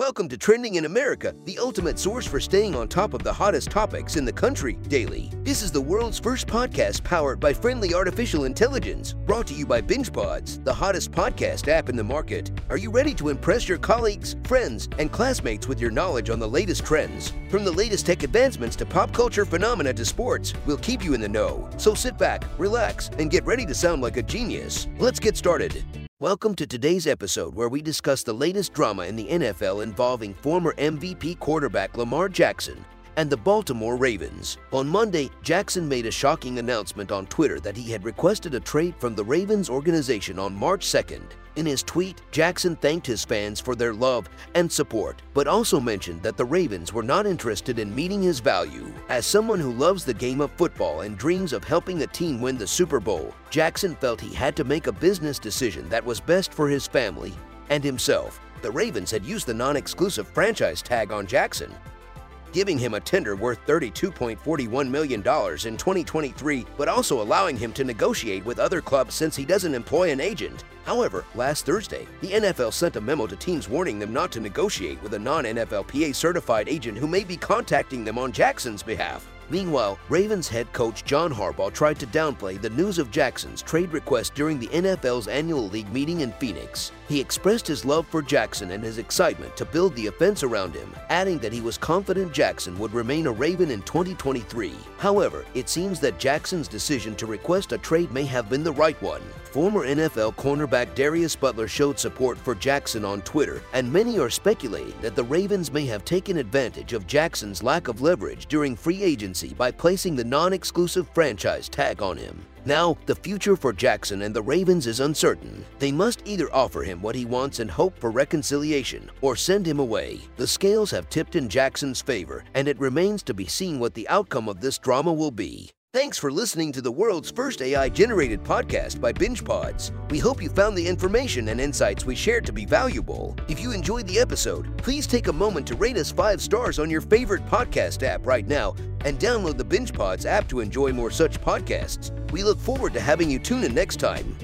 Welcome to Trending in America, the ultimate source for staying on top of the hottest topics in the country daily. This is the world's first podcast powered by friendly artificial intelligence, brought to you by BingePods, the hottest podcast app in the market. Are you ready to impress your colleagues, friends, and classmates with your knowledge on the latest trends? From the latest tech advancements to pop culture phenomena to sports, we'll keep you in the know. So sit back, relax, and get ready to sound like a genius. Let's get started. Welcome to today's episode where we discuss the latest drama in the NFL involving former MVP quarterback Lamar Jackson and the Baltimore Ravens. On Monday, Jackson made a shocking announcement on Twitter that he had requested a trade from the Ravens organization on March 2nd. In his tweet, Jackson thanked his fans for their love and support, but also mentioned that the Ravens were not interested in meeting his value. As someone who loves the game of football and dreams of helping a team win the Super Bowl, Jackson felt he had to make a business decision that was best for his family and himself. The Ravens had used the non-exclusive franchise tag on Jackson, giving him a tender worth $32.41 million in 2023, but also allowing him to negotiate with other clubs since he doesn't employ an agent. However, last Thursday, the NFL sent a memo to teams warning them not to negotiate with a non-NFLPA certified agent who may be contacting them on Jackson's behalf. Meanwhile, Ravens head coach John Harbaugh tried to downplay the news of Jackson's trade request during the NFL's annual league meeting in Phoenix. He expressed his love for Jackson and his excitement to build the offense around him, adding that he was confident Jackson would remain a Raven in 2023. However, it seems that Jackson's decision to request a trade may have been the right one. Former NFL cornerback Darius Butler showed support for Jackson on Twitter, and many are speculating that the Ravens may have taken advantage of Jackson's lack of leverage during free agency by placing the non-exclusive franchise tag on him. Now, the future for Jackson and the Ravens is uncertain. They must either offer him what he wants and hope for reconciliation, or send him away. The scales have tipped in Jackson's favor, and it remains to be seen what the outcome of this drama will be. Thanks for listening to the world's first AI-generated podcast by BingePods. We hope you found the information and insights we shared to be valuable. If you enjoyed the episode, please take a moment to rate us 5 stars on your favorite podcast app right now and download the BingePods app to enjoy more such podcasts. We look forward to having you tune in next time.